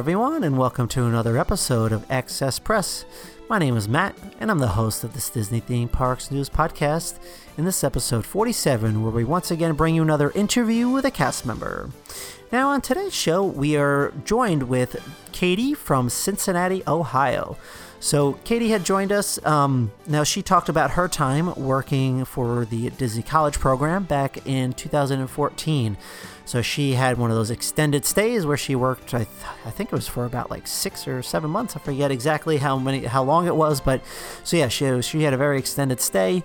Everyone, and welcome to another episode of Excess Press. My name is Matt, and I'm the host of this Disney Theme Parks News Podcast. In this episode 47, where we once again bring you another interview with a cast member. Now, on today's show, we are joined with Katie from Cincinnati, Ohio. So, Katie had joined us. Um, now, she talked about her time working for the Disney College program back in 2014. So she had one of those extended stays where she worked. I, th- I think it was for about like six or seven months. I forget exactly how many, how long it was, but so yeah, she she had a very extended stay,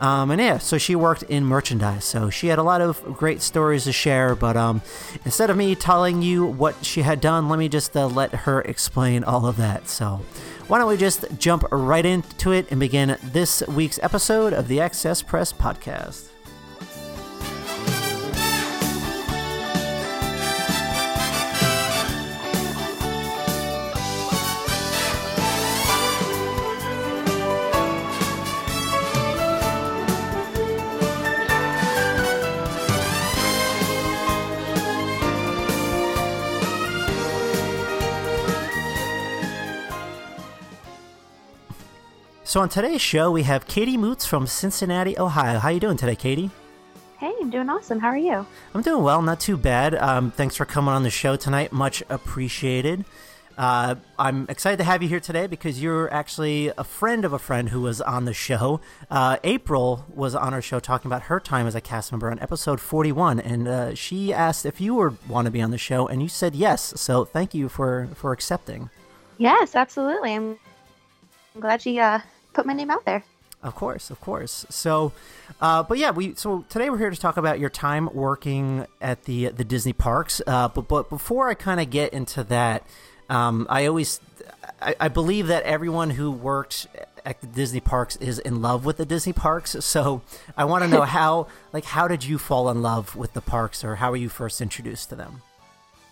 um, and yeah, so she worked in merchandise. So she had a lot of great stories to share. But um, instead of me telling you what she had done, let me just uh, let her explain all of that. So. Why don't we just jump right into it and begin this week's episode of the Access Press Podcast? So on today's show, we have Katie Moots from Cincinnati, Ohio. How are you doing today, Katie? Hey, I'm doing awesome. How are you? I'm doing well, not too bad. Um, thanks for coming on the show tonight. Much appreciated. Uh, I'm excited to have you here today because you're actually a friend of a friend who was on the show. Uh, April was on our show talking about her time as a cast member on episode 41, and uh, she asked if you would want to be on the show, and you said yes. So thank you for for accepting. Yes, absolutely. I'm, I'm glad you uh, put my name out there. Of course, of course. So, uh, but yeah, we so today we're here to talk about your time working at the the Disney parks. Uh, but but before I kind of get into that, um, I always I, I, believe that everyone who worked at the Disney parks is in love with the Disney parks. So I want to know how like how did you fall in love with the parks, or how were you first introduced to them?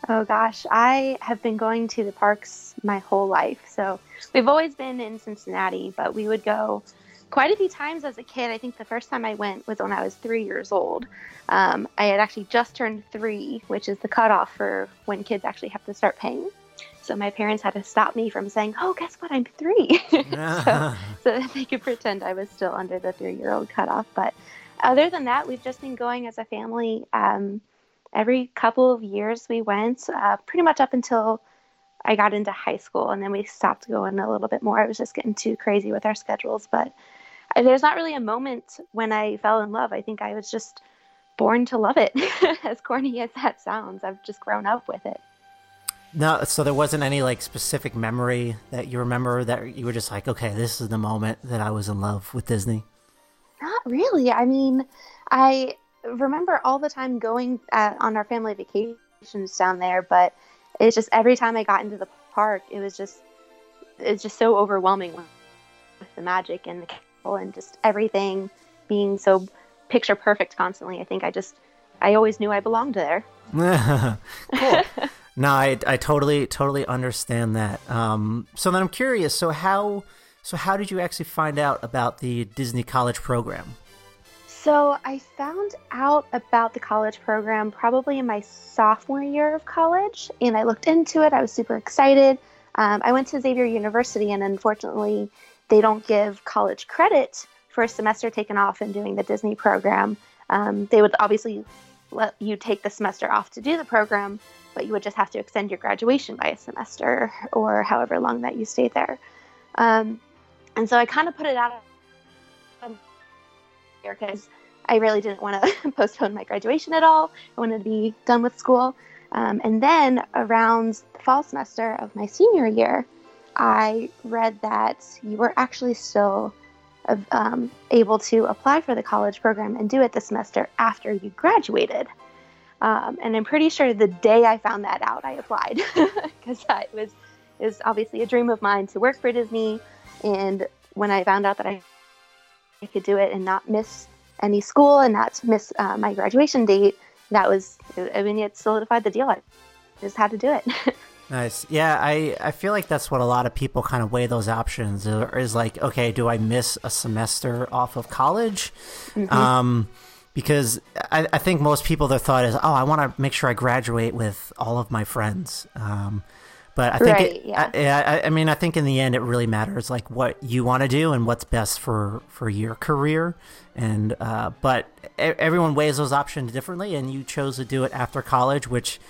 Oh gosh, I have been going to the parks my whole life. So we've always been in Cincinnati, but we would go quite a few times as a kid. I think the first time I went was when I was three years old. Um, I had actually just turned three, which is the cutoff for when kids actually have to start paying. So my parents had to stop me from saying, "Oh, guess what? I'm three. so, so that they could pretend I was still under the three-year-old cutoff. But other than that, we've just been going as a family. Um, every couple of years we went, uh, pretty much up until I got into high school, and then we stopped going a little bit more. I was just getting too crazy with our schedules, but there's not really a moment when I fell in love. I think I was just born to love it. as corny as that sounds, I've just grown up with it. No, so there wasn't any like specific memory that you remember that you were just like, okay, this is the moment that I was in love with Disney. Not really. I mean, I remember all the time going uh, on our family vacations down there, but it's just every time I got into the park, it was just it's just so overwhelming with, the magic and the castle and just everything being so picture perfect constantly. I think I just I always knew I belonged there. cool. no, I, I totally totally understand that. Um, so then I'm curious. So how so how did you actually find out about the Disney College program? So I found out about the college program probably in my sophomore year of college, and I looked into it. I was super excited. Um, I went to Xavier University, and unfortunately, they don't give college credit for a semester taken off in doing the Disney program. Um, they would obviously let you take the semester off to do the program, but you would just have to extend your graduation by a semester or however long that you stayed there. Um, and so I kind of put it out because I really didn't want to postpone my graduation at all. I wanted to be done with school. Um, and then around the fall semester of my senior year, I read that you were actually still um, able to apply for the college program and do it the semester after you graduated. Um, and I'm pretty sure the day I found that out, I applied because it was it was obviously a dream of mine to work for Disney. And when I found out that I, I could do it and not miss any school and not miss uh, my graduation date, that was I mean it solidified the deal. I just had to do it. Nice. Yeah, I, I feel like that's what a lot of people kind of weigh those options is like, okay, do I miss a semester off of college? Mm-hmm. Um, because I, I think most people their thought is, oh, I want to make sure I graduate with all of my friends. Um, but I think, right, it, yeah. I, I, mean, I think in the end, it really matters like what you want to do and what's best for for your career. And uh, but everyone weighs those options differently, and you chose to do it after college, which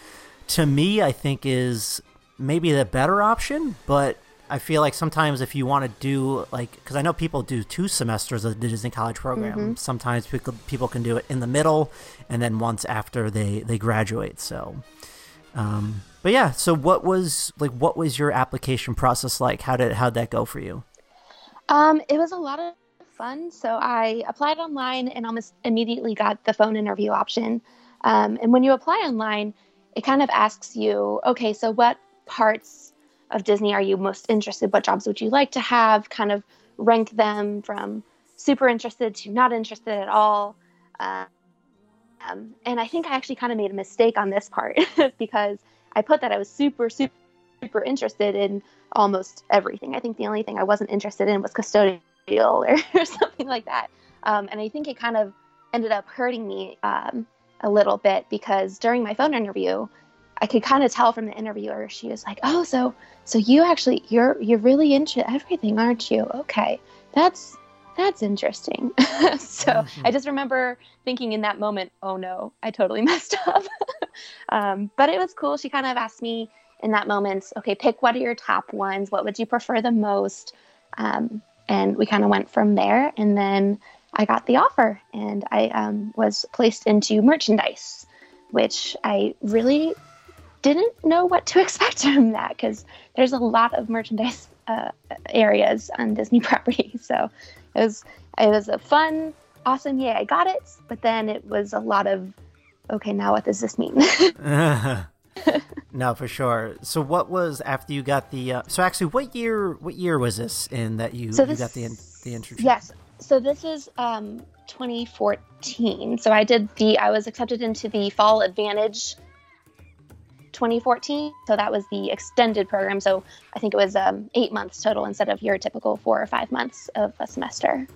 to me, I think is maybe the better option. But I feel like sometimes if you want to do like, because I know people do two semesters of the Disney College program. Mm-hmm. Sometimes people people can do it in the middle, and then once after they they graduate. So. Um, but yeah, so what was like what was your application process like? How did how'd that go for you? Um, it was a lot of fun. So I applied online and almost immediately got the phone interview option. Um, and when you apply online, it kind of asks you, okay, so what parts of Disney are you most interested? What jobs would you like to have? Kind of rank them from super interested to not interested at all. Um, and I think I actually kind of made a mistake on this part because I put that I was super, super, super interested in almost everything. I think the only thing I wasn't interested in was custodial or, or something like that. Um, and I think it kind of ended up hurting me um, a little bit because during my phone interview, I could kind of tell from the interviewer she was like, "Oh, so so you actually you're you're really into everything, aren't you? Okay, that's that's interesting." so mm-hmm. I just remember thinking in that moment, "Oh no, I totally messed up." um, but it was cool. She kind of asked me in that moment, okay, pick what are your top ones? What would you prefer the most? Um, and we kind of went from there. And then I got the offer and I um, was placed into merchandise, which I really didn't know what to expect from that because there's a lot of merchandise uh, areas on Disney property. So it was it was a fun, awesome. Yeah, I got it. But then it was a lot of okay, now what does this mean? no, for sure. So, what was after you got the? Uh, so, actually, what year? What year was this in that you, so this, you got the the internship? Yes. So this is um, 2014. So I did the. I was accepted into the Fall Advantage 2014. So that was the extended program. So I think it was um, eight months total instead of your typical four or five months of a semester.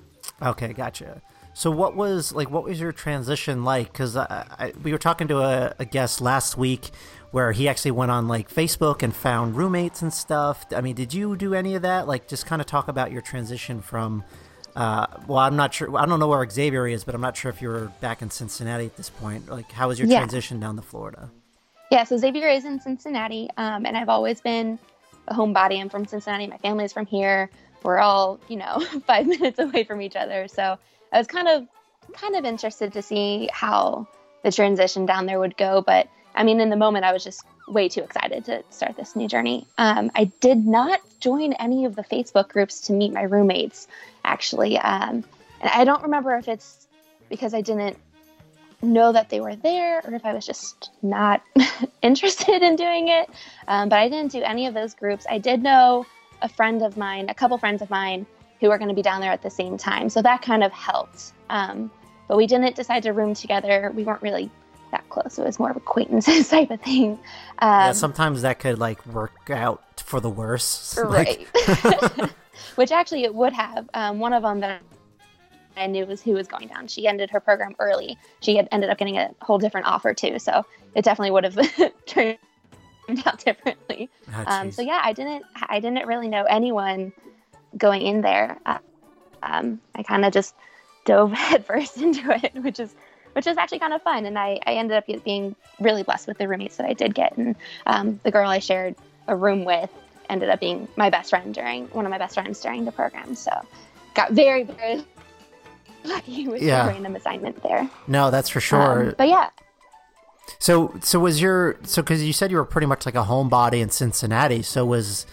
Okay, gotcha. So what was like what was your transition like? Because we were talking to a, a, guest last week where he actually went on like Facebook and found roommates and stuff. I mean, did you do any of that? Like, just kind of talk about your transition from. Uh, well, I'm not sure. I don't know where Xavier is, but I'm not sure if you're back in Cincinnati at this point. Like, how was your yeah. transition down to Florida? Yeah, so Xavier is in Cincinnati, um, and I've always been a homebody. I'm from Cincinnati. My family's from here. We're all, you know, five minutes away from each other. So I was kind of kind of interested to see how the transition down there would go. But I mean, in the moment, I was just way too excited to start this new journey. Um, I did not join any of the Facebook groups to meet my roommates, actually. Um, and I don't remember if it's because I didn't know that they were there or if I was just not interested in doing it. Um, but I didn't do any of those groups. I did know a friend of mine, a couple friends of mine who were going to be down there at the same time. So that kind of helped. Um, but we didn't decide to room together. We weren't really that close. It was more of acquaintances type of thing. Um, yeah, sometimes that could like work out for the worse. Right. Which actually it would have. Um, one of them that I knew was who was going down. She ended her program early. She had ended up getting a whole different offer too. So it definitely would have turned out differently. Oh, um, so yeah, I didn't. I didn't really know anyone going in there, uh, um, I kind of just dove headfirst into it, which is which is actually kind of fun. And I, I ended up being really blessed with the roommates that I did get. And um, the girl I shared a room with ended up being my best friend during one of my best friends during the program. So got very, very lucky with Yeah. the random assignment there. No, that's for sure. Um, but yeah, So, so was your so because you said you were pretty much like a homebody in Cincinnati. So was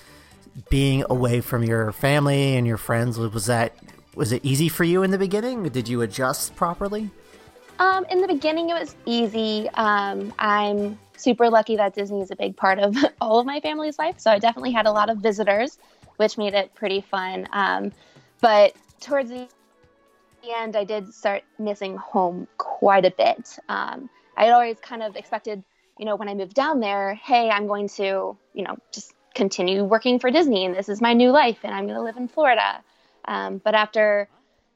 being away from your family and your friends was that was it easy for you in the beginning? Did you adjust properly? Um, in the beginning, it was easy. Um, I'm super lucky that Disney is a big part of all of my family's life. So I definitely had a lot of visitors, which made it pretty fun. Um, but towards the end, I did start missing home quite a bit. Um, I had always kind of expected, you know, when I moved down there, hey, I'm going to, you know, just continue working for Disney and this is my new life and I'm going to live in Florida. Um, but after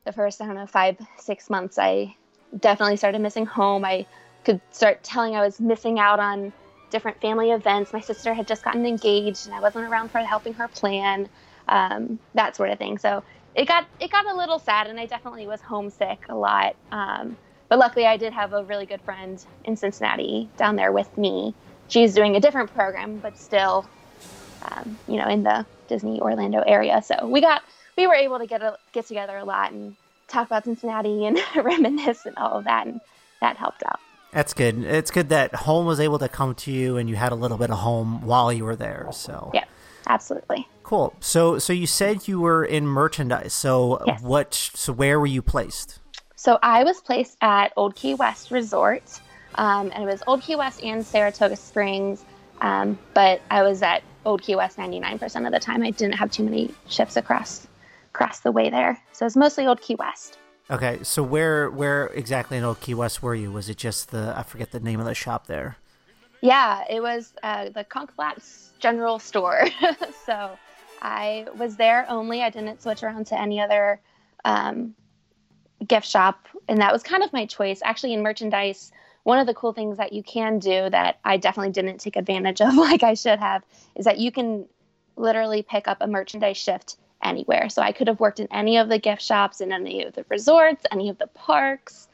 the first, I don't know, five, six months, I definitely started missing home. I could start telling I was missing out on different family events. My sister had just gotten engaged, and I wasn't around for helping her plan, um, that sort of thing. So it got it got a little sad, and I definitely was homesick a lot. Um, but luckily, I did have a really good friend in Cincinnati down there with me. She's doing a different program, but still, um, you know, in the Disney Orlando area. So we got we were able to get a, get together a lot and talk about Cincinnati and reminisce and all of that, and that helped out. That's good. It's good that home was able to come to you and you had a little bit of home while you were there. So Yeah, absolutely. cool. So so you said you were in merchandise. So Yes. what? So where were you placed? So I was placed at Old Key West Resort, um, and it was Old Key West and Saratoga Springs, um, but I was at Old Key West 99% of the time. I didn't have too many shifts across across the way there, so it was mostly Old Key West. Okay, so where where exactly in Old Key West were you? Was it just the I forget the name of the shop there? Yeah, it was uh, the Conch Flats General Store. so I was there only. I didn't switch around to any other um, gift shop, and that was kind of my choice. Actually, in merchandise, one of the cool things that you can do that I definitely didn't take advantage of like I should have is that you can literally pick up a merchandise shift anywhere. So I could have worked in any of the gift shops, in any of the resorts, any of the parks,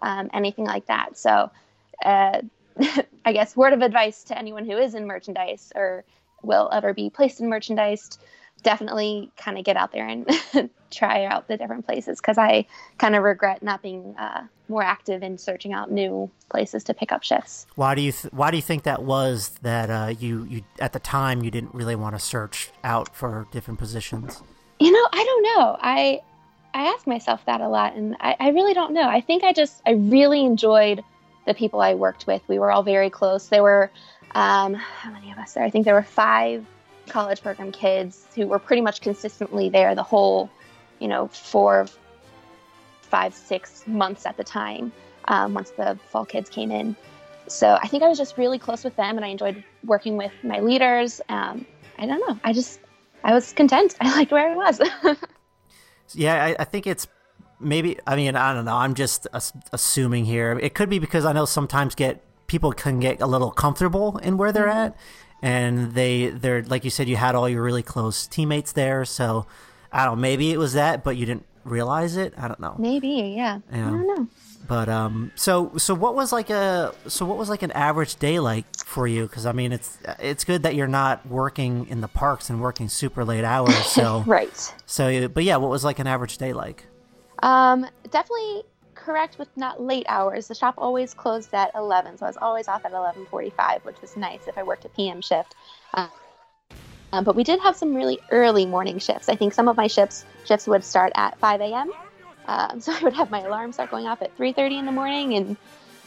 um, anything like that. So. Uh, I guess word of advice to anyone who is in merchandise or will ever be placed in merchandise, definitely kind of get out there and try out the different places because I kind of regret not being uh, more active in searching out new places to pick up shifts. Why do you th- why do you think that was that uh, you you at the time you didn't really want to search out for different positions? You know, I don't know. I I ask myself that a lot, and I, I really don't know. I think I just I really enjoyed the people I worked with. We were all very close. There were um, how many of us there? I think there were five college program kids who were pretty much consistently there the whole, you know, four, five, six months at the time. Um, once the fall kids came in, so I think I was just really close with them, and I enjoyed working with my leaders. Um, I don't know. I just I was content. I liked where I was. Yeah, I, I think it's maybe. I mean, I don't know. I'm just assuming here. It could be because I know sometimes get people can get a little comfortable in where they're at, and they they're like you said, you had all your really close teammates there. So I don't. know, Maybe it was that, but you didn't realize it. I don't know. Maybe, yeah. Yeah. I don't know. But um, so so what was like a so what was like an average day like for you? Because I mean, it's it's good that you're not working in the parks and working super late hours. So Right. so but yeah, what was like an average day like? Um, definitely correct with not late hours. The shop always closed at 11, so I was always off at 11:45, which was nice if I worked a PM shift. Um, um, but we did have some really early morning shifts. I think some of my shifts shifts would start at 5 a.m. Um, so I would have my alarm start going off at 3:30 in the morning, and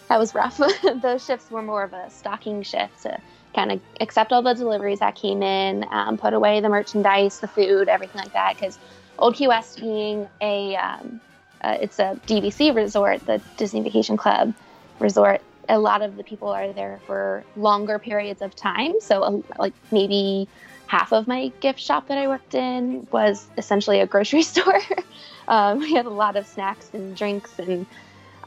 that was rough. Those shifts were more of a stocking shift to kind of accept all the deliveries that came in, um, put away the merchandise, the food, everything like that. Because Old Key West being a um, uh, it's a DVC resort, the Disney Vacation Club resort. A lot of the people are there for longer periods of time. So, uh, like maybe half of my gift shop that I worked in was essentially a grocery store. um, we had a lot of snacks and drinks and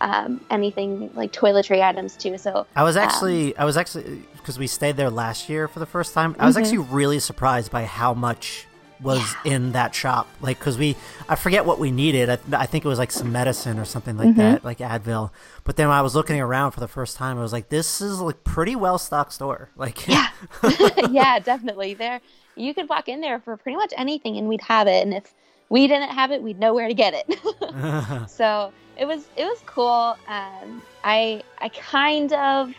um, anything like toiletry items too. So I was um, actually I was actually because we stayed there last year for the first time. I was Mhm. actually really surprised by how much was in that shop. Like because we I forget what we needed. I, I think it was like some medicine or something like Mm-hmm. that, like Advil. But then when I was looking around for the first time, I was like, this is like pretty well stocked store. Like yeah, definitely. There, you could walk in there for pretty much anything, and we'd have it. And if we didn't have it, we'd know where to get it. so it was it was cool. Um, I I kind of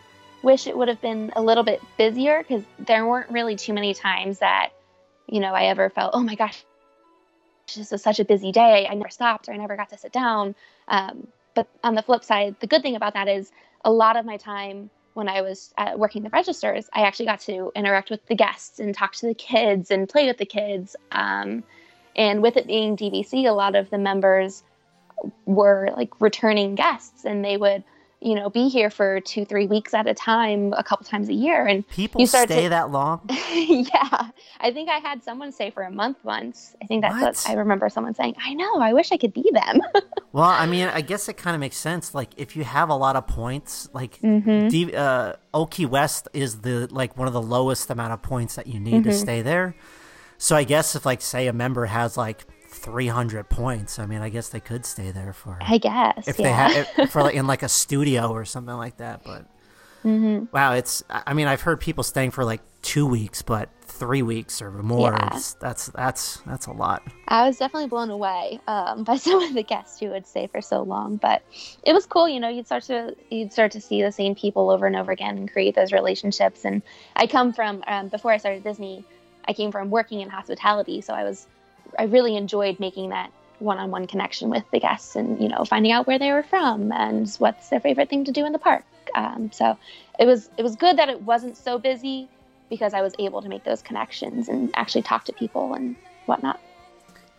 wish it would have been a little bit busier because there weren't really too many times that you know I ever felt oh my gosh this was such a busy day I never stopped or I never got to sit down. Um, but on the flip side, the good thing about that is a lot of my time when I was uh, working the registers, I actually got to interact with the guests and talk to the kids and play with the kids. Um, and with it being DVC, a lot of the members were like returning guests and they would you know be here for two three weeks at a time a couple times a year. And people stay to, that long? Yeah. I think i had someone stay for a month once. I think that's what, what? I remember someone saying i know i wish i could be them. Well i mean i guess it kind of makes sense. Like if you have a lot of points like mm-hmm. D, uh, Old Key West is the like one of the lowest amount of points that you need mm-hmm. to stay there. So i guess if like say a member has like 300 points. I mean, I guess they could stay there for. I guess if yeah. they had for like in like a studio or something like that. But mm-hmm. wow, it's. I mean, I've heard people staying for like two weeks, but three weeks or more. Yeah. that's that's that's a lot. I was definitely blown away um, by some of the guests who would stay for so long, but it was cool. You know, you'd start to you'd start to see the same people over and over again and create those relationships. And I come from um, before I started Disney. I came from working in hospitality, so I was I really enjoyed making that one-on-one connection with the guests and you know finding out where they were from and what's their favorite thing to do in the park. Um, so it was it was good that it wasn't so busy because I was able to make those connections and actually talk to people and whatnot.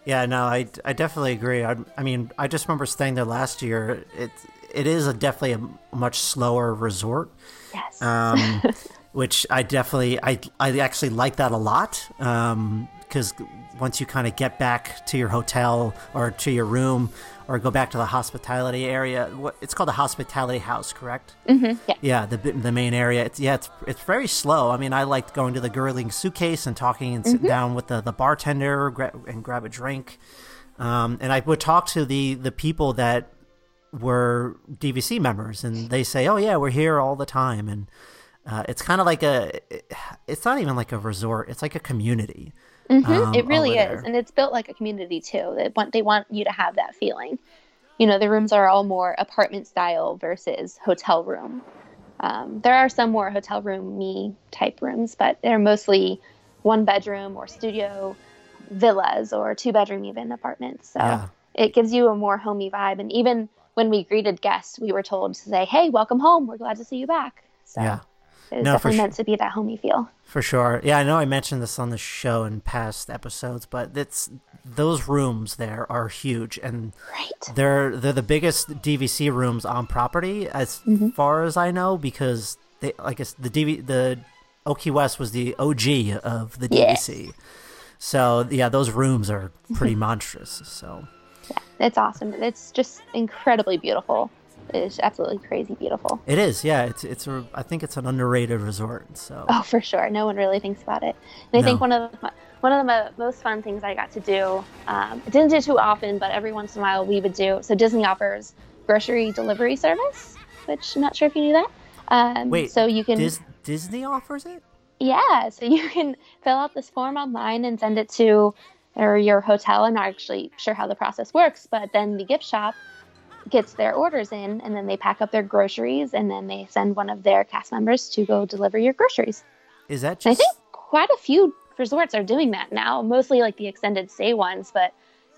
Yeah, no, I, I definitely agree. I, I mean, I just remember staying there last year. It it is a definitely a much slower resort. Yes. Um, which I definitely I I actually like that a lot. Um, because once you kind of get back to your hotel or to your room or go back to the hospitality area, what it's called the hospitality house, correct? Mm-hmm, yeah. Yeah, the the main area. It's yeah, it's it's very slow. I mean, I liked going to the Gurgling Suitcase and talking and sitting mm-hmm. down with the the bartender gra- and grab a drink. Um, and I would talk to the the people that were DVC members, and they say, "Oh yeah, we're here all the time," and uh, it's kind of like a. It's not even like a resort. It's like a community. Mm-hmm. Um, it really is, and it's built like a community too. They want they want you to have that feeling. You know, the rooms are all more apartment style versus hotel room. Um, there are some more hotel room me type rooms, but they're mostly one bedroom or studio villas or two bedroom even apartments. So yeah. it gives you a more homey vibe. And even when we greeted guests, we were told to say, "Hey, welcome home. We're glad to see you back." So yeah. It's no, definitely meant to be that homey feel. For sure. Yeah, I know I mentioned this on the show in past episodes, but it's those rooms there are huge and right. they're they're the biggest DVC rooms on property as mm-hmm. far as I know because they like it's the DV the Old Key West was the OG of the DVC. Yes. So, yeah, those rooms are pretty monstrous. So, yeah, it's awesome. It's just incredibly beautiful is absolutely crazy beautiful. It is, yeah. It's it's a, I think it's an underrated resort. So oh, for sure, no one really thinks about it. And I no. think one of the, one of the most fun things I got to do, um, I didn't do too often, but every once in a while we would do. So Disney offers grocery delivery service, which I'm not sure if you knew that. Um, Wait, so you can Dis- Disney offers it? Yeah, so you can fill out this form online and send it to or your hotel. I'm not actually sure how the process works, but then the gift shop gets their orders in and then they pack up their groceries and then they send one of their cast members to go deliver your groceries. Is that just... I think quite a few resorts are doing that now, mostly like the extended stay ones, but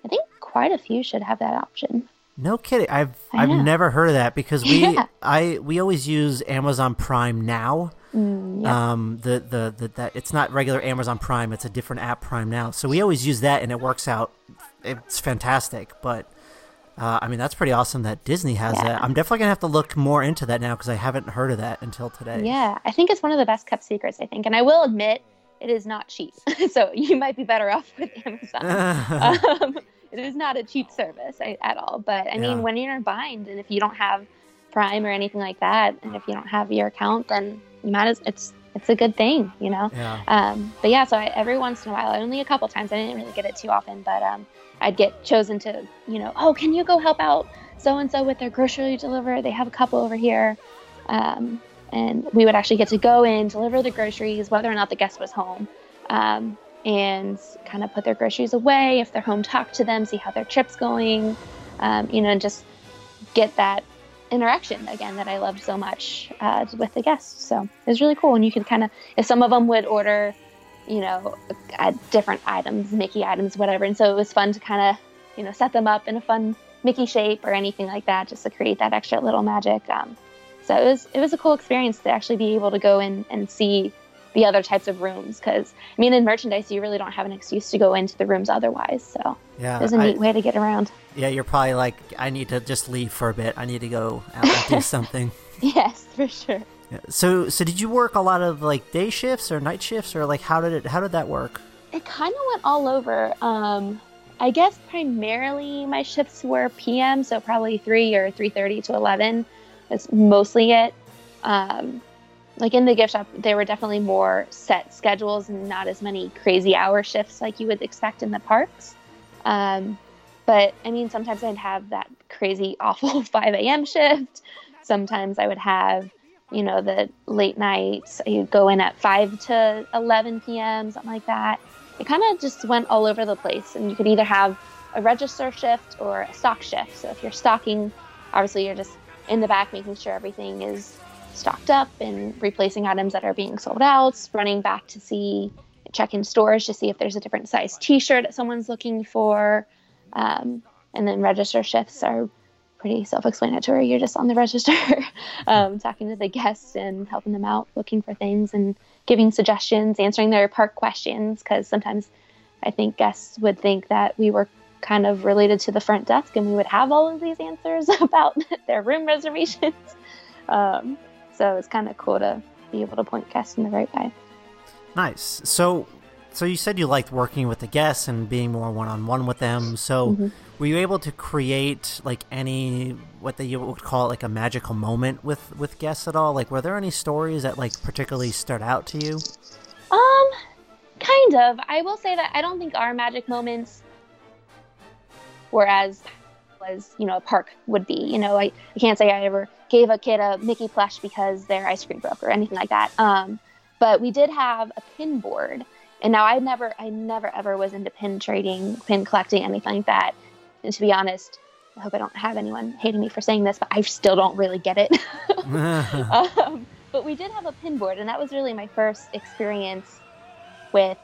I think quite a few should have that option. No kidding. I've I've never heard of that because we yeah. I we always use Amazon Prime now. Mm, yeah. Um the, the the that it's not regular Amazon Prime, it's a different app Prime now. So we always use that and it works out it's fantastic, but uh, I mean, that's pretty awesome that Disney has yeah. that. I'm definitely gonna have to look more into that now because I haven't heard of that until today. Yeah, I think it's one of the best kept secrets. I think, and I will admit, it is not cheap. so you might be better off with Amazon. um, it is not a cheap service at all. But I mean, yeah. when you're in a bind, and if you don't have Prime or anything like that, and if you don't have your account, then you might as it's it's a good thing, you know. Yeah. Um, but yeah, so I, every once in a while, only a couple times, I didn't really get it too often, but um, I'd get chosen to, you know, oh, can you go help out so and so with their grocery deliver? They have a couple over here. Um, and we would actually get to go in, deliver the groceries, whether or not the guest was home. Um, and kind of put their groceries away. If they're home, talk to them, see how their trip's going, um, you know, and just get that interaction again that I loved so much uh, with the guests. So it was really cool. And you could kind of, if some of them would order, you know, uh, different items, Mickey items, whatever. And so it was fun to kind of, you know, set them up in a fun Mickey shape or anything like that, just to create that extra little magic. Um, so it was it was a cool experience to actually be able to go in and see the other types of rooms because I mean in merchandise you really don't have an excuse to go into the rooms otherwise. So yeah, it was a neat I, way to get around. Yeah, you're probably like I need to just leave for a bit. I need to go out and do something. yes, for sure. So so did you work a lot of like day shifts or night shifts or like how did it how did that work? It kind of went all over. Um, I guess primarily my shifts were PM, so probably three or three thirty to eleven. That's mostly it. Um, like in the gift shop, there were definitely more set schedules and not as many crazy hour shifts like you would expect in the parks. Um, but I mean, sometimes I'd have that crazy, awful 5 a.m. shift. Sometimes I would have, you know, the late nights. You'd go in at 5 to 11 p.m., something like that. It kind of just went all over the place. And you could either have a register shift or a stock shift. So if you're stocking, obviously you're just in the back making sure everything is stocked up and replacing items that are being sold out, running back to see, check in stores to see if there's a different size t shirt that someone's looking for. Um, and then register shifts are pretty self explanatory. You're just on the register, um, talking to the guests and helping them out, looking for things and giving suggestions, answering their park questions. Because sometimes I think guests would think that we were kind of related to the front desk and we would have all of these answers about their room reservations. Um, so it's kind of cool to be able to point guests in the right way. Nice. So, so you said you liked working with the guests and being more one-on-one with them. So, mm-hmm. were you able to create like any what they would call like a magical moment with with guests at all? Like, were there any stories that like particularly stood out to you? Um, kind of. I will say that I don't think our magic moments were as as you know a park would be. You know, I, I can't say I ever gave a kid a Mickey plush because their ice cream broke or anything like that. Um, but we did have a pin board, and now I never, I never ever was into pin trading, pin collecting, anything like that. And to be honest, I hope I don't have anyone hating me for saying this, but I still don't really get it. um, but we did have a pin board, and that was really my first experience with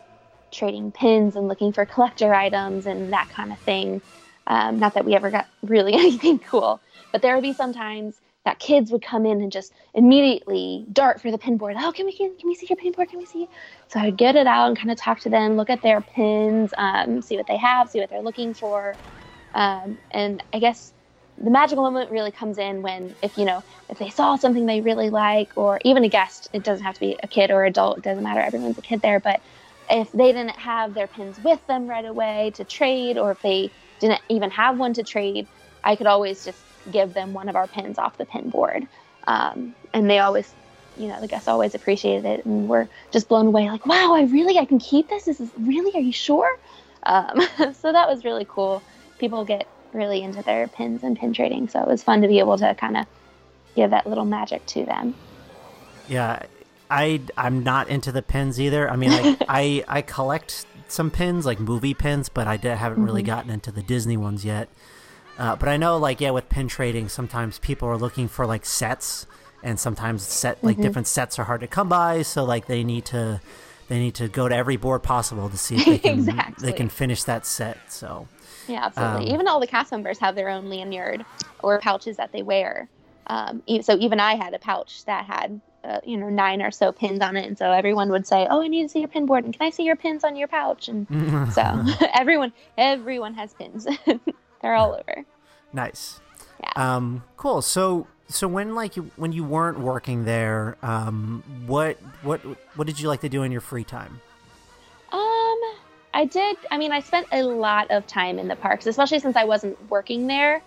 trading pins and looking for collector items and that kind of thing. Um, not that we ever got really anything cool, but there would be sometimes that kids would come in and just immediately dart for the pin board. Oh, can we can, can we see your pin board? Can we see? So I'd get it out and kind of talk to them, look at their pins, um, see what they have, see what they're looking for, um, and I guess the magical moment really comes in when if you know if they saw something they really like or even a guest it doesn't have to be a kid or adult it doesn't matter everyone's a kid there but if they didn't have their pins with them right away to trade or if they didn't even have one to trade i could always just give them one of our pins off the pin board. Um, and they always, you know, the guests always appreciated it and we're just blown away like, wow, I really, I can keep this? This is really, are you sure? Um, so that was really cool. People get really into their pins and pin trading. So it was fun to be able to kind of give that little magic to them. Yeah. I, I'm not into the pins either. I mean, like, I, I collect some pins, like movie pins, but I haven't mm-hmm. really gotten into the Disney ones yet. Uh, but I know, like, yeah, with pin trading, sometimes people are looking for like sets, and sometimes set like mm-hmm. different sets are hard to come by. So like they need to they need to go to every board possible to see if they can exactly. they can finish that set. So yeah, absolutely. Um, even all the cast members have their own lanyard or pouches that they wear. Um, so even I had a pouch that had uh, you know nine or so pins on it, and so everyone would say, "Oh, I need to see your pin board, and can I see your pins on your pouch?" And so everyone everyone has pins. They're all over. Nice. Yeah. Um, cool. So so when like you, when you weren't working there, um, what what what did you like to do in your free time? Um, I did. I mean, I spent a lot of time in the parks, especially since I wasn't working there.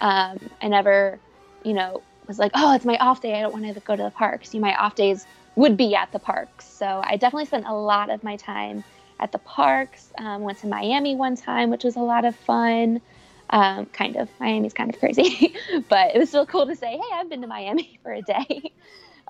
Um, I never, you know, was like, oh, it's my off day. I don't want to go to the parks. You my off days would be at the parks. So I definitely spent a lot of my time at the parks. Um, went to Miami one time, which was a lot of fun. Um, kind of. Miami's kind of crazy, but it was still cool to say, hey, I've been to Miami for a day.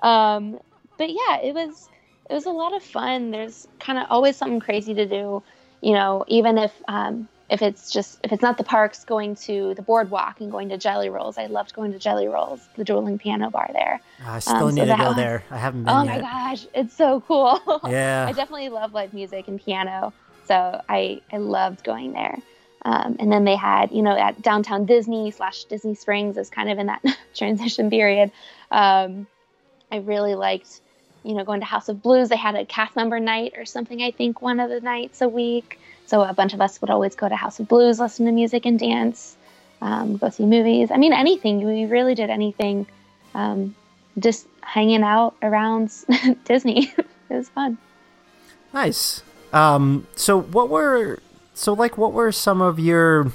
Um, but yeah, it was it was a lot of fun. There's kind of always something crazy to do, you know, even if um, if it's just if it's not the parks, going to the boardwalk and going to Jelly Rolls. I loved going to Jelly Rolls, the dueling piano bar there. I still um, need so to go there. I haven't been. Oh yet. my gosh, it's so cool. Yeah, I definitely love live music and piano, so I I loved going there. Um, and then they had, you know, at downtown Disney slash Disney Springs is kind of in that transition period. Um, I really liked, you know, going to House of Blues. They had a cast member night or something, I think, one of the nights a week. So a bunch of us would always go to House of Blues, listen to music and dance, um, go see movies. I mean, anything. We really did anything. Um, just hanging out around Disney. it was fun. Nice. Um, so what were so like what were some of your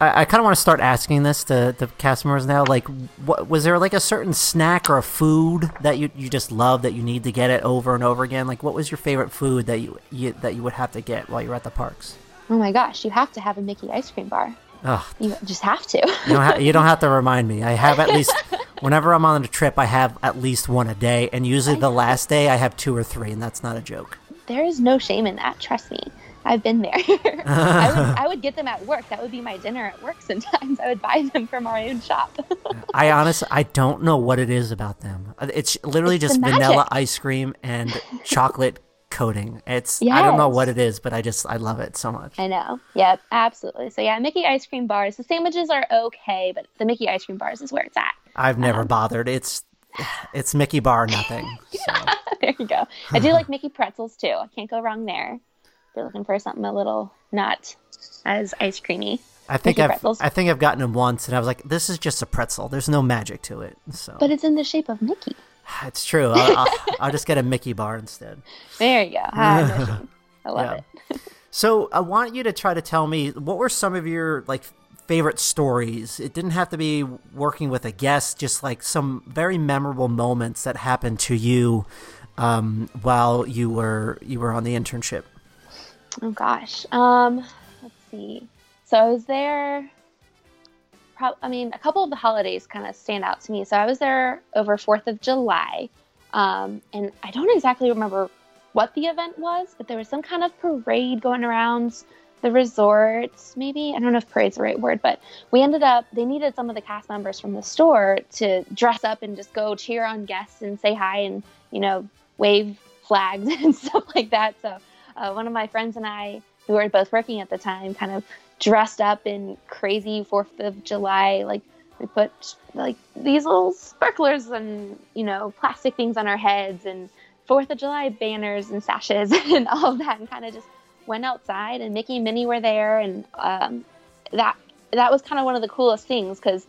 I, I kind of want to start asking this to the customers now. Like, what was there like a certain snack or a food that you, you just love that you need to get it over and over again? Like, what was your favorite food that you, you that you would have to get while you're at the parks? Oh my gosh, you have to have a Mickey ice cream bar. Oh, you just have to. you, don't ha- you don't have to remind me. I have at least whenever I'm on a trip, I have at least one a day, and usually the last day I have two or three, and that's not a joke. There is no shame in that. Trust me. I've been there. I, would, I would get them at work. That would be my dinner at work sometimes. I would buy them from our own shop. I honestly, I don't know what it is about them. It's literally it's just vanilla ice cream and chocolate coating. It's yes. I don't know what it is, but I just I love it so much. I know. Yep, absolutely. So yeah, Mickey ice cream bars. The sandwiches are okay, but the Mickey ice cream bars is where it's at. I've never um, bothered. It's it's Mickey bar nothing. So. there you go. I do like Mickey pretzels too. I can't go wrong there you're looking for something a little not as ice creamy. I think I've I think I've gotten them once, and I was like, "This is just a pretzel. There's no magic to it." So, but it's in the shape of Mickey. It's true. I'll, I'll, I'll just get a Mickey bar instead. There you go. I love yeah. it. so I want you to try to tell me what were some of your like favorite stories. It didn't have to be working with a guest, just like some very memorable moments that happened to you um, while you were you were on the internship. Oh gosh. Um, let's see. So I was there. Pro- I mean, a couple of the holidays kind of stand out to me. So I was there over Fourth of July, um, and I don't exactly remember what the event was, but there was some kind of parade going around the resort. Maybe I don't know if parade's the right word, but we ended up. They needed some of the cast members from the store to dress up and just go cheer on guests and say hi and you know wave flags and stuff like that. So uh, one of my friends and I, who were both working at the time, kind of dressed up in crazy Fourth of July. Like we put like these little sparklers and you know plastic things on our heads and Fourth of July banners and sashes and all of that, and kind of just went outside. And Mickey and Minnie were there, and um, that that was kind of one of the coolest things because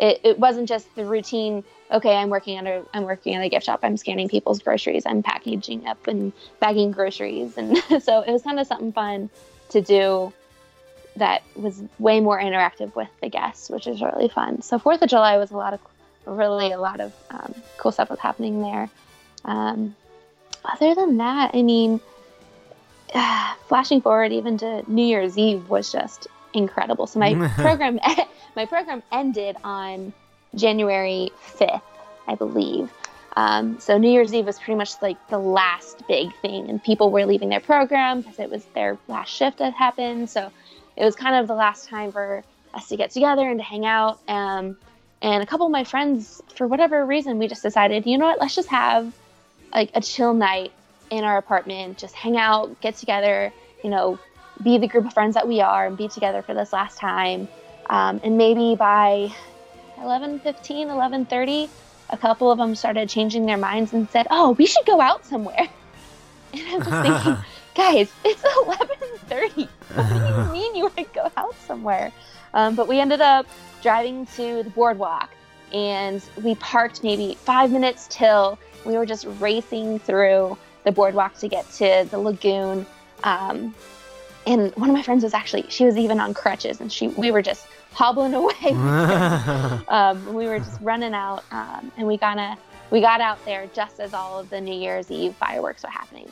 it, it wasn't just the routine okay i'm working under i'm working at a gift shop i'm scanning people's groceries i'm packaging up and bagging groceries. And so it was kind of something fun to do that was way more interactive with the guests which is really fun. So fourth of july was a lot of really a lot of um, cool stuff was happening there. Um, other than that i mean uh, flashing forward even to new year's eve was just incredible so my program my program ended on January 5th, I believe. Um, so New Year's Eve was pretty much like the last big thing, and people were leaving their program because it was their last shift that happened. So it was kind of the last time for us to get together and to hang out. Um, and a couple of my friends, for whatever reason, we just decided, you know what, let's just have like a chill night in our apartment, just hang out, get together, you know, be the group of friends that we are, and be together for this last time. Um, and maybe by 11 15 11 30 a couple of them started changing their minds and said oh we should go out somewhere and i was thinking guys it's 1130. what do you mean you want to go out somewhere um, but we ended up driving to the boardwalk and we parked maybe five minutes till we were just racing through the boardwalk to get to the lagoon um, and one of my friends was actually she was even on crutches and she we were just hobbling away. um, we were just running out, um, and we got a, we got out there just as all of the New Year's Eve fireworks were happening.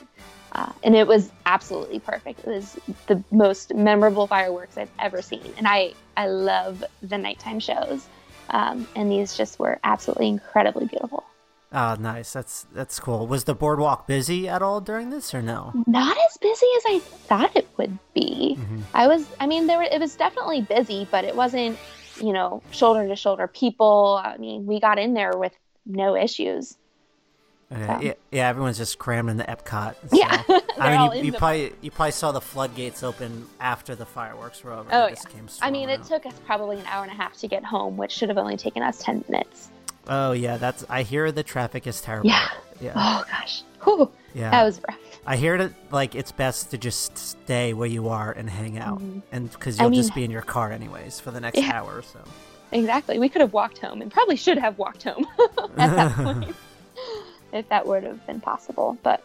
Uh, and it was absolutely perfect. It was the most memorable fireworks I've ever seen, and I I love the nighttime shows, um, and these just were absolutely incredibly beautiful. Oh, nice. That's that's cool. Was the boardwalk busy at all during this, or no? Not as busy as I thought it would be. Mhm. I was, I mean, there were, it was definitely busy, but it wasn't, you know, shoulder to shoulder people. I mean, we got in there with no issues. Okay. So- Yeah, yeah, everyone's just crammed in the Epcot. Yeah, so- they're I mean, you, you probably you probably saw the floodgates open after the fireworks were over. Oh, yeah. came I mean, swarming it out. took us probably an hour and a half to get home, which should have only taken us 10 minutes. Oh yeah, that's. I hear the traffic is terrible. Yeah. Yeah. Oh, gosh. Whew. Yeah. That was rough. I hear that like it's best to just stay where you are and hang out, Mhm. and because you'll mean- just be in your car anyways for the next Yeah. hour or so. Exactly. We could have walked home and probably should have walked home at that point if that would have been possible. But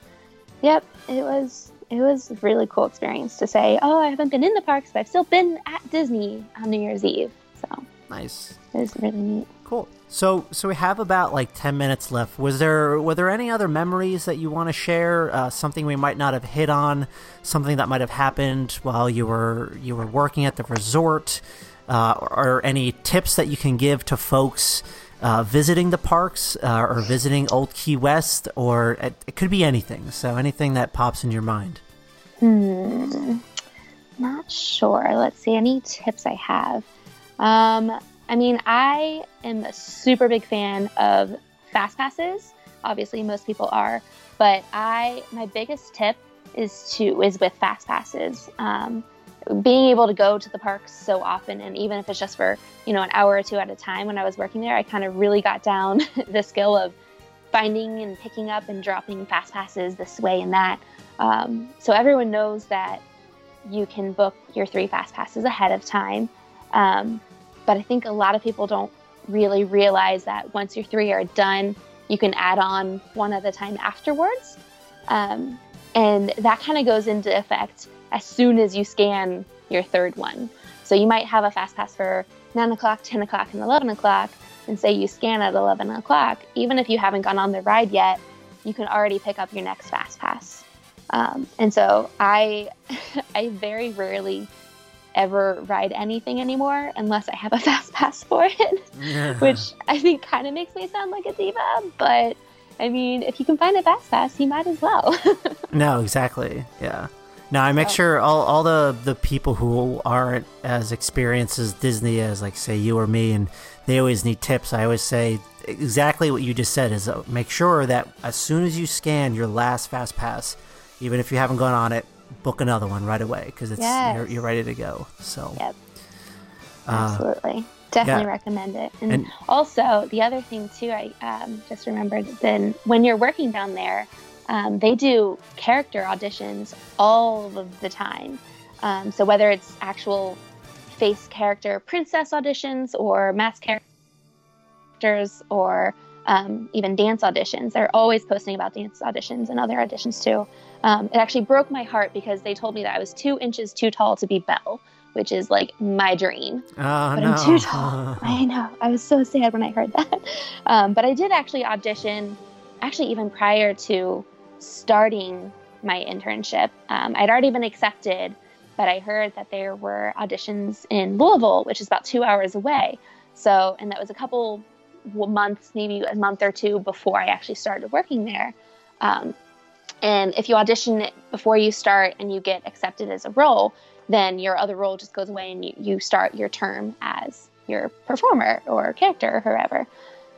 yep, it was it was a really cool experience to say, oh, I haven't been in the parks, but I've still been at Disney on New Year's Eve. So Nice. it was really neat. Cool. So, so we have about like ten minutes left. Was there were there any other memories that you want to share? Uh, something we might not have hit on, something that might have happened while you were you were working at the resort, uh, or, or any tips that you can give to folks uh, visiting the parks uh, or visiting Old Key West, or it, it could be anything. So anything that pops in your mind. Hmm. Not sure. Let's see. Any tips I have? Um, I mean, I am a super big fan of fast passes. Obviously, most people are, but I my biggest tip is to is with fast passes. Um, being able to go to the parks so often, and even if it's just for you know an hour or two at a time, when I was working there, I kind of really got down the skill of finding and picking up and dropping fast passes this way and that. Um, so everyone knows that you can book your three fast passes ahead of time. Um, but I think a lot of people don't really realize that once your three are done, you can add on one at a time afterwards. Um, and that kind of goes into effect as soon as you scan your third one. So you might have a fast pass for 9 o'clock, 10 o'clock, and 11 o'clock, and say you scan at 11 o'clock. Even if you haven't gone on the ride yet, you can already pick up your next fast pass. Um, and so I, I very rarely ever ride anything anymore unless I have a fast pass for it, which I think kind of makes me sound like a diva. But I mean, if you can find a fast pass, you might as well. No, exactly. Yeah. No, I make Oh. sure all, all the, the people who aren't as experienced as Disney as, like, say, you or me, and they always need tips. I always say exactly what you just said is uh, make sure that as soon as you scan your last Fast Pass, even if you haven't gone on it, book another one right away because it's Yes. you're, you're ready to go. So, Yep. uh, Absolutely. Definitely yeah. recommend it. And, And- also, the other thing, too, I um, just remembered then when you're working down there, um, they do character auditions all of the time. Um, so, whether it's actual face character princess auditions or mask characters or um, even dance auditions, they're always posting about dance auditions and other auditions, too. Um, it actually broke my heart because they told me that I was two inches too tall to be Belle, which is like my dream oh, but no. I'm too tall. I know. I was so sad when I heard that. Um, but I did actually audition, actually, even prior to starting my internship. Um, I'd already been accepted, but I heard that there were auditions in Louisville, which is about two hours away. So, and that was a couple months, maybe a month or two before I actually started working there. Um, and if you audition it before you start and you get accepted as a role, then your other role just goes away and you, you start your term as your performer or character or whoever.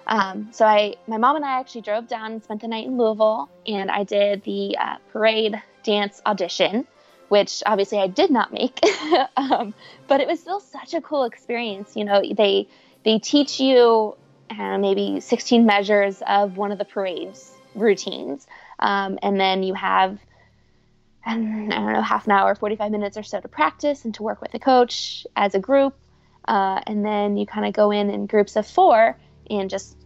Um, so I, my mom and I actually drove down and spent the night in Louisville, and I did the uh, parade dance audition, which obviously I did not make, um, but it was still such a cool experience. You know, they they teach you uh, maybe 16 measures of one of the parade's routines, um, and then you have I don't know, half an hour, 45 minutes or so to practice and to work with a coach as a group. Uh, and then you kind of go in in groups of four and just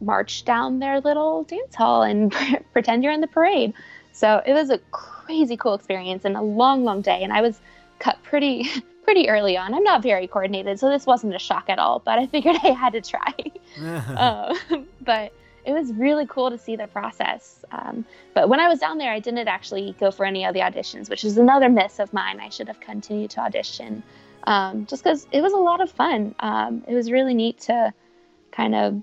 march down their little dance hall and pretend you're in the parade. So it was a crazy cool experience and a long, long day. And I was cut pretty, pretty early on. I'm not very coordinated, so this wasn't a shock at all, but I figured I had to try. uh, but it was really cool to see the process. Um, but when I was down there, I didn't actually go for any of the auditions, which is another miss of mine. I should have continued to audition um, just because it was a lot of fun. Um, it was really neat to kind of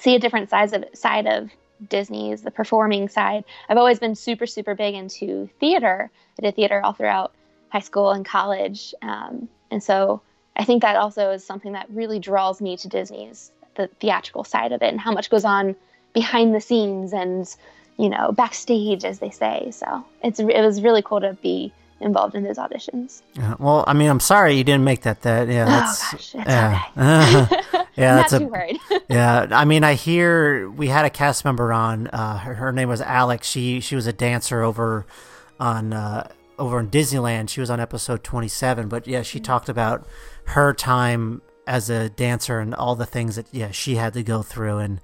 see a different side of side of Disney's the performing side. I've always been super super big into theater. I did theater all throughout high school and college, um, and so I think that also is something that really draws me to Disney's the theatrical side of it and how much goes on behind the scenes and you know backstage, as they say. So it's it was really cool to be involved in those auditions. Yeah, well, I mean, I'm sorry you didn't make that. That yeah, that's oh gosh, it's yeah. okay. yeah, that's a yeah. I mean, I hear we had a cast member on. Uh, her, her name was Alex. She she was a dancer over on uh, over in Disneyland. She was on episode 27. But yeah, she talked about her time as a dancer and all the things that yeah she had to go through, and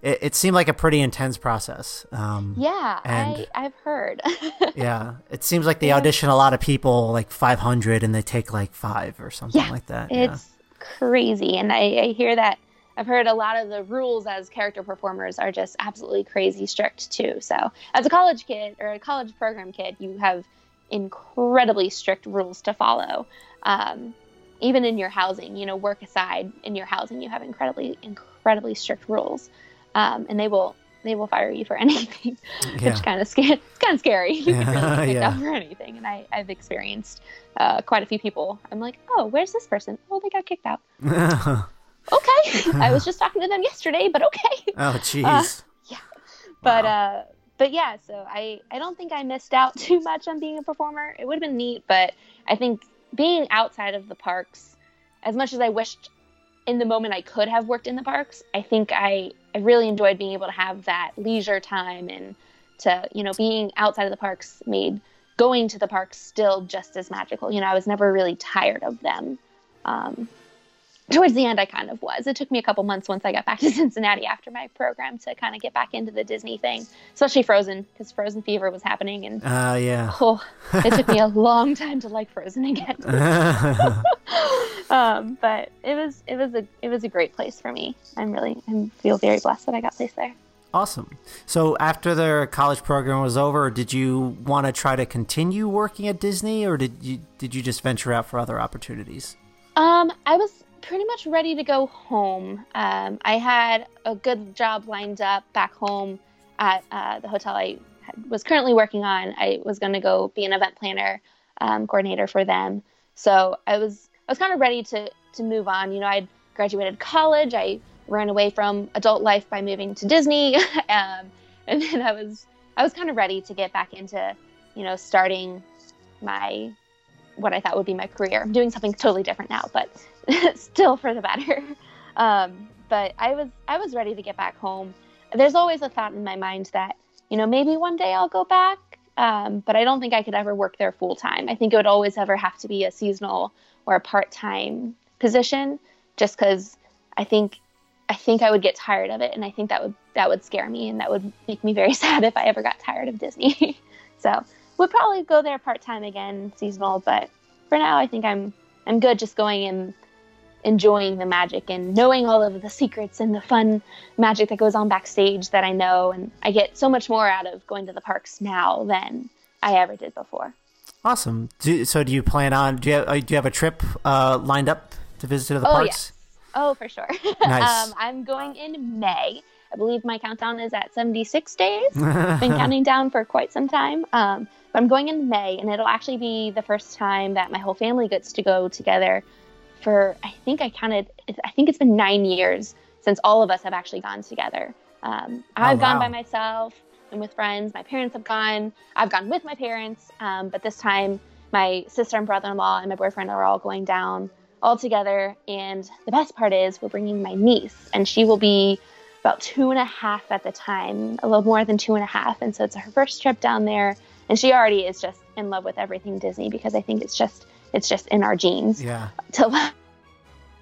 it, it seemed like a pretty intense process. Um, yeah, And- I I've heard. yeah, it seems like they Yeah. audition a lot of people, like 500, and they take like five or something Yeah, like that. yeah. It's crazy. And I, I hear that I've heard a lot of the rules as character performers are just absolutely crazy strict too. So, as a college kid or a college program kid, you have incredibly strict rules to follow. Um, even in your housing, you know, work aside, in your housing, you have incredibly, incredibly strict rules. Um, and they will. They will fire you for anything, Yeah. which kind of. It's kind of scary. You can really Yeah, get picked yeah. for anything, and I, I've experienced uh, quite a few people. I'm like, oh, where's this person? Oh, they got kicked out. Okay, I was just talking to them yesterday, but okay. oh, jeez. Yeah. But Wow. uh, but yeah, so I I don't think I missed out too much on being a performer. It would have been neat, but I think being outside of the parks, as much as I wished in the moment I could have worked in the parks, I think I I really enjoyed being able to have that leisure time and to you know being outside of the parks made going to the parks still just as magical. You know, I was never really tired of them. Um, towards the end, I kind of was. It took me a couple months once I got back to Cincinnati after my program to kind of get back into the Disney thing, especially Frozen, because Frozen fever was happening, and Uh, yeah. oh, it took me a long time to like Frozen again. um, but it was it was a it was a great place for me. I'm really I feel very blessed that I got placed there. awesome. So after the college program was over, did you want to try to continue working at Disney, or did you did you just venture out for other opportunities? Um, I was pretty much ready to go home. Um, I had a good job lined up back home at uh, the hotel I had- was currently working on. I was going to go be an event planner um, coordinator for them. So I was I was kind of ready to to move on. You know, I'd graduated college. I ran away from adult life by moving to Disney, um, and then I was I was kind of ready to get back into you know starting my what I thought would be my career. I'm doing something totally different now, but still for the better. Um, but I was I was ready to get back home. There's always a thought in my mind that you know maybe one day I'll go back, um, but I don't think I could ever work there full time. I think it would always ever have to be a seasonal or a part time position, just because I think I think I would get tired of it, and I think that would that would scare me, and that would make me very sad if I ever got tired of Disney. so we'd probably go there part time again, seasonal. But for now, I think I'm I'm good just going and enjoying the magic and knowing all of the secrets and the fun magic that goes on backstage that I know, and I get so much more out of going to the parks now than I ever did before. Awesome. Do, so do you plan on? Do you have, uh, do you have a trip uh, lined up to visit the Oh, parks? Oh, for sure. Nice. um, I'm going in May. I believe my countdown is at 76 days. been counting down for quite some time. Um, but I'm going in May, and it'll actually be the first time that my whole family gets to go together. For I think I counted. I think it's been nine years since all of us have actually gone together. Um, I've gone wow. by myself and with friends. My parents have gone. I've gone with my parents, um, but this time my sister and brother-in-law and my boyfriend are all going down all together. And the best part is we're bringing my niece, and she will be about two and a half at the time, a little more than two and a half. And so it's her first trip down there, and she already is just in love with everything Disney because I think it's just it's just in our genes yeah. to love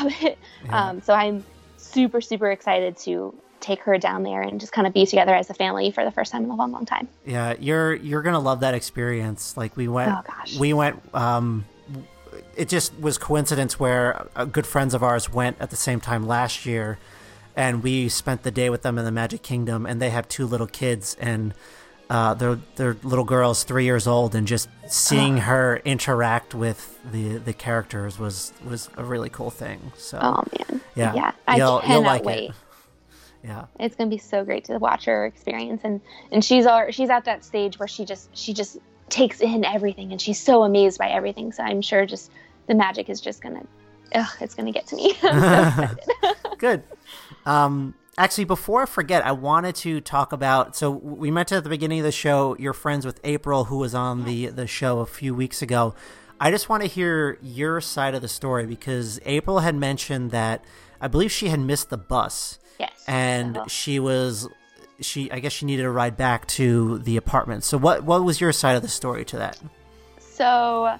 it. Yeah. Um, so I'm super super excited to take her down there and just kind of be together as a family for the first time in a long long time. Yeah, you're you're gonna love that experience. Like we went, Oh, gosh. we went. Um, it just was coincidence where uh, good friends of ours went at the same time last year, and we spent the day with them in the Magic Kingdom. And they have two little kids, and uh, their their little girl's three years old, and just seeing her interact with the the characters was was a really cool thing. So Oh man, yeah, yeah, I you'll, cannot you'll like wait. it. Yeah. It's gonna be so great to watch her experience, and and she's all, she's at that stage where she just she just takes in everything, and she's so amazed by everything. So I'm sure just the magic is just gonna, ugh, it's gonna get to me. I'm so excited. Good. Um, actually, before I forget, I wanted to talk about. So we mentioned at the beginning of the show, you're friends with April, who was on the the show a few weeks ago. I just want to hear your side of the story because April had mentioned that I believe she had missed the bus yes. and so- she was she I guess she needed a ride back to the apartment. So what what was your side of the story to that? So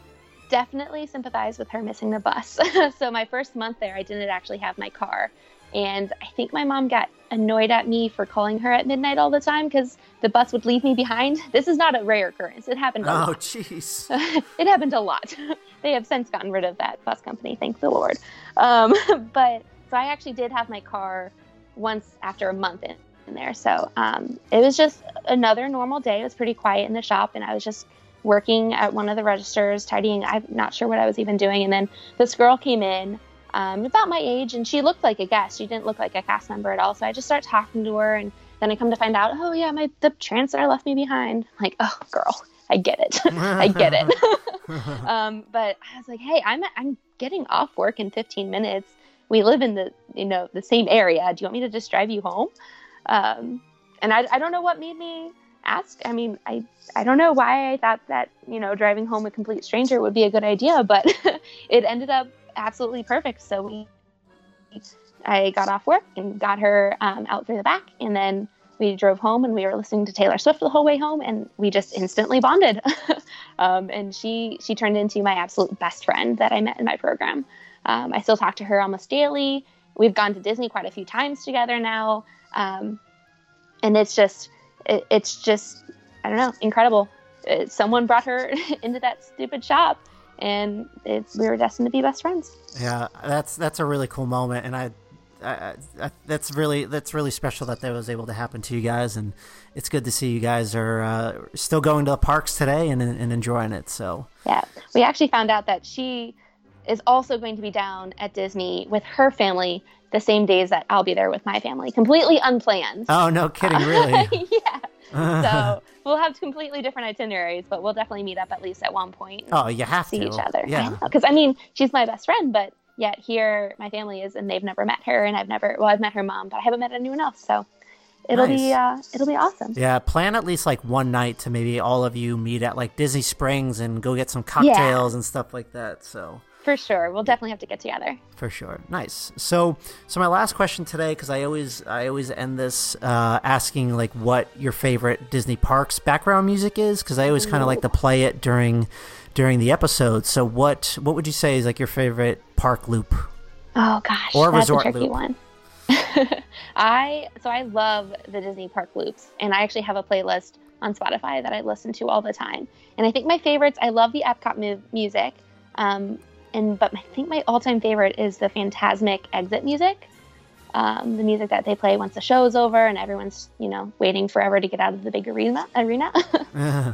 definitely sympathize with her missing the bus. so my first month there, I didn't actually have my car. And I think my mom got annoyed at me for calling her at midnight all the time because the bus would leave me behind. This is not a rare occurrence. It happened a Oh lot. jeez. it happened a lot. they have since gotten rid of that bus company, thank the Lord. Um, but so I actually did have my car once after a month in, in there. So um, it was just another normal day. It was pretty quiet in the shop, and I was just working at one of the registers, tidying. I'm not sure what I was even doing. And then this girl came in. Um, about my age, and she looked like a guest. She didn't look like a cast member at all. So I just start talking to her, and then I come to find out, oh yeah, my the translator left me behind. I'm like, oh girl, I get it, I get it. um, but I was like, hey, I'm I'm getting off work in 15 minutes. We live in the you know the same area. Do you want me to just drive you home? Um, and I, I don't know what made me ask. I mean, I I don't know why I thought that you know driving home a complete stranger would be a good idea, but it ended up absolutely perfect. So we I got off work and got her um, out through the back, and then we drove home and we were listening to Taylor Swift the whole way home, and we just instantly bonded. um, and she she turned into my absolute best friend that I met in my program. Um, I still talk to her almost daily. We've gone to Disney quite a few times together now, um, and it's just it, it's just I don't know incredible. Uh someone brought her into that stupid shop, and it's, we were destined to be best friends. Yeah, that's that's a really cool moment, and I, I, I, that's really that's really special that that was able to happen to you guys, and it's good to see you guys are uh, still going to the parks today and and enjoying it. So Yeah, we actually found out that she is also going to be down at Disney with her family the same days that I'll be there with my family, completely unplanned. oh no, kidding, really? yeah. So we'll have completely different itineraries, but we'll definitely meet up at least at one point. oh, you have see to. each other. Yeah, Because I mean, she's my best friend, but yet here my family is, and they've never met her, and I've never. Well, I've met her mom, but I haven't met anyone else. So it'll be uh, it'll be awesome. yeah. Plan at least like one night to maybe all of you meet at like Disney Springs and go get some cocktails and stuff like that. So. For sure, we'll definitely have to get together. For sure. Nice. So, so my last question today, because I always, I always end this uh, asking like what your favorite Disney parks background music is, because I always kind of like to play it during, during the episode. So, what, what would you say is like your favorite park loop? Oh gosh, Or that's resort a tricky loop. one. I so I love the Disney park loops, and I actually have a playlist on Spotify that I listen to all the time. And I think my favorites, I love the Epcot mu- music, um, and but I think my all-time favorite is the Fantasmic exit music, um, the music that they play once the show is over and everyone's you know waiting forever to get out of the big arena. Arena.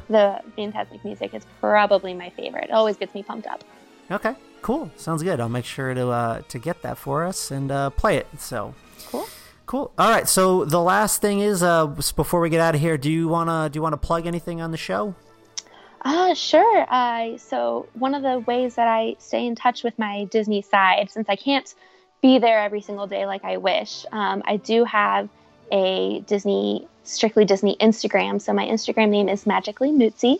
the Fantasmic music is probably my favorite. It always gets me pumped up. okay, cool. Sounds good. I'll make sure to uh, to get that for us and uh, play it. So. Cool. Cool. All right. So the last thing is, uh, before we get out of here, do you wanna do you wanna plug anything on the show? Uh, sure. Uh, so one of the ways that I stay in touch with my Disney side, since I can't be there every single day like I wish, um, I do have a Disney, strictly Disney Instagram. So my Instagram name is Magically Mootsie.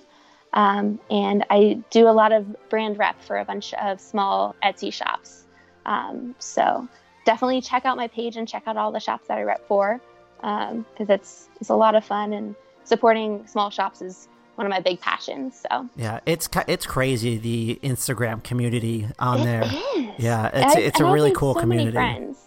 Um, and I do a lot of brand rep for a bunch of small Etsy shops. Um, so definitely check out my page and check out all the shops that I rep for because it's, it's a lot of fun and supporting small shops is one of my big passions. So Yeah, it's it's crazy the Instagram community on It there. is. Yeah, it's I- it's a I've really cool so community. Many friends.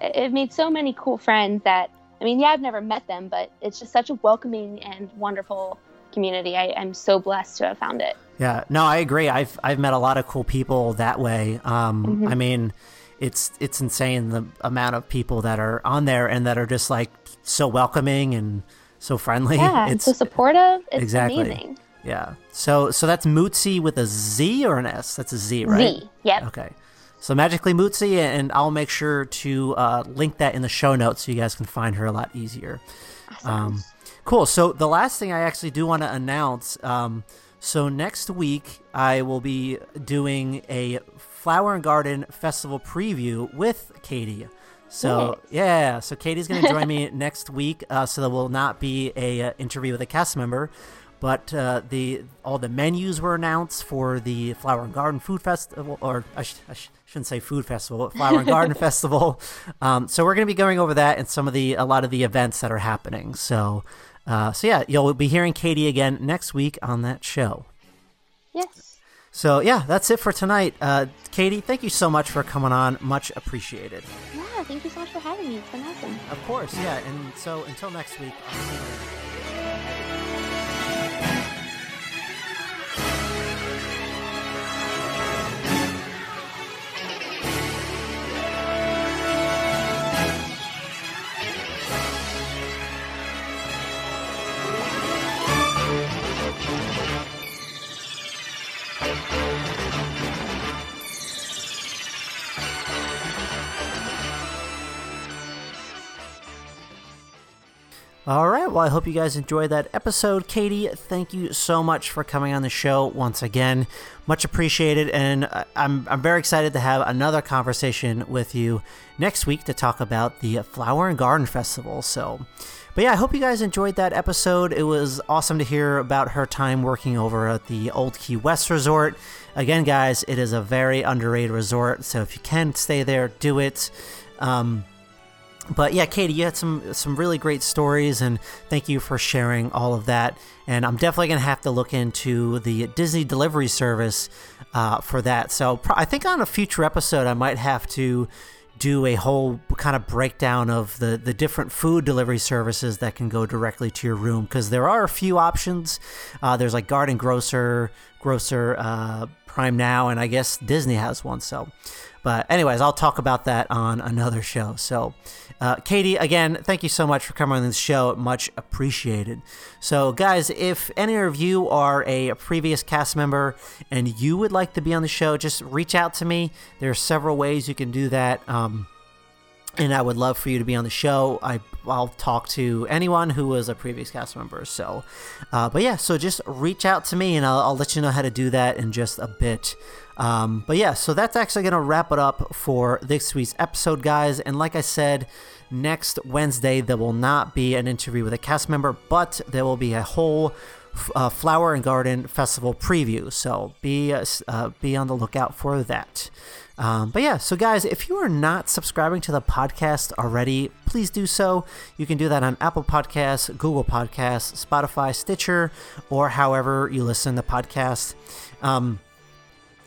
It made so many cool friends that I mean, yeah, I've never met them, but it's just such a welcoming and wonderful community. I, I'm so blessed to have found it. Yeah, no, I agree. I've I've met a lot of cool people that way. Um, Mm-hmm. I mean, it's it's insane the amount of people that are on there and that are just like so welcoming and so friendly. Yeah, it's so supportive. It's exactly. amazing. yeah. So so that's Mootsie with a Z or an S? That's a Z, right? Z. Yep. Okay. So Magically Mootsie, and I'll make sure to uh, link that in the show notes so you guys can find her a lot easier. Awesome. Um, cool. So the last thing I actually do want to announce. Um, so next week I will be doing a Flower and Garden Festival preview with Katie. So yeah, so Katie's going to join me next week. Uh, so there will not be a uh, interview with a cast member, but uh, the all the menus were announced for the Flower and Garden Food Festival, or I, sh- I sh- shouldn't say Food Festival, but Flower and Garden Festival. Um, so we're going to be going over that and some of the a lot of the events that are happening. So. Uh, so yeah, you'll be hearing Katie again next week on that show. yes. So yeah, that's it for tonight. Uh, Katie, thank you so much for coming on. Much appreciated. Yeah, thank you so much for having me. It's been awesome. Of course, yeah. And so until next week. All right. Well, I hope you guys enjoyed that episode. Katie, thank you so much for coming on the show once again. Much appreciated. And I'm, I'm very excited to have another conversation with you next week to talk about the Flower and Garden Festival. So, but yeah, I hope you guys enjoyed that episode. It was awesome to hear about her time working over at the Old Key West Resort. Again, guys, it is a very underrated resort. So if you can stay there, do it. Um, but yeah, Katie, you had some some really great stories, and thank you for sharing all of that. And I'm definitely gonna have to look into the Disney delivery service uh, for that. So pro- I think on a future episode, I might have to do a whole kind of breakdown of the the different food delivery services that can go directly to your room because there are a few options. Uh, there's like Garden Grocer, Grocer, uh, Prime Now, and I guess Disney has one. So. But anyways, I'll talk about that on another show. So, uh, Katie, again, thank you so much for coming on this show. Much appreciated. So, guys, if any of you are a previous cast member and you would like to be on the show, just reach out to me. There are several ways you can do that. Um, and I would love for you to be on the show. I I'll talk to anyone who was a previous cast member. So, uh, but yeah, so just reach out to me, and I'll, I'll let you know how to do that in just a bit. Um, but yeah, so that's actually gonna wrap it up for this week's episode, guys. And like I said, next Wednesday there will not be an interview with a cast member, but there will be a whole uh, Flower and Garden Festival preview. So be uh, be on the lookout for that. Um, but yeah, so guys, if you are not subscribing to the podcast already, please do so. You can do that on Apple Podcasts, Google Podcasts, Spotify, Stitcher, or however you listen to podcasts. Um,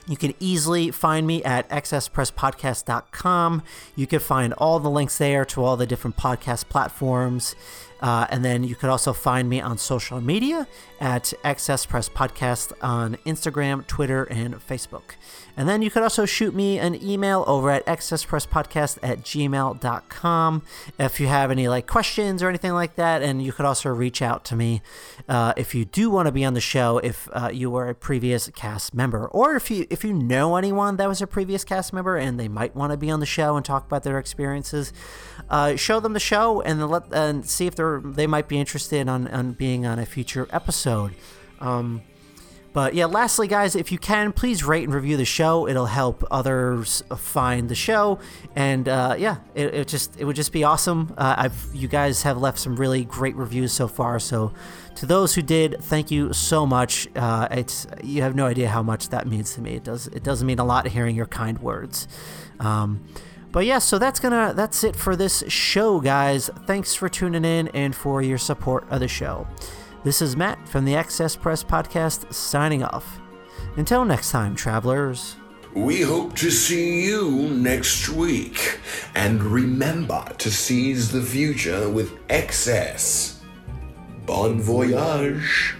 you can easily find me at xspresspodcast.com. You can find all the links there to all the different podcast platforms. Uh, and then you could also find me on social media at XS Press Podcast on Instagram, Twitter, and Facebook. And then you could also shoot me an email over at excesspresspodcast at gmail.com if you have any like questions or anything like that. And you could also reach out to me uh, if you do want to be on the show if uh, you were a previous cast member. Or if you if you know anyone that was a previous cast member and they might want to be on the show and talk about their experiences, uh, show them the show and let and see if they're they might be interested on, on being on a future episode. Um, but yeah, lastly, guys, if you can, please rate and review the show. It'll help others find the show, and uh, yeah, it, it just it would just be awesome. Uh, I've you guys have left some really great reviews so far, so to those who did, thank you so much. Uh, it's you have no idea how much that means to me. It does it does mean a lot hearing your kind words. Um, but yeah, so that's gonna that's it for this show, guys. Thanks for tuning in and for your support of the show. This is Matt from the Excess Press Podcast signing off. Until next time, travelers. We hope to see you next week. And remember to seize the future with excess. Bon voyage.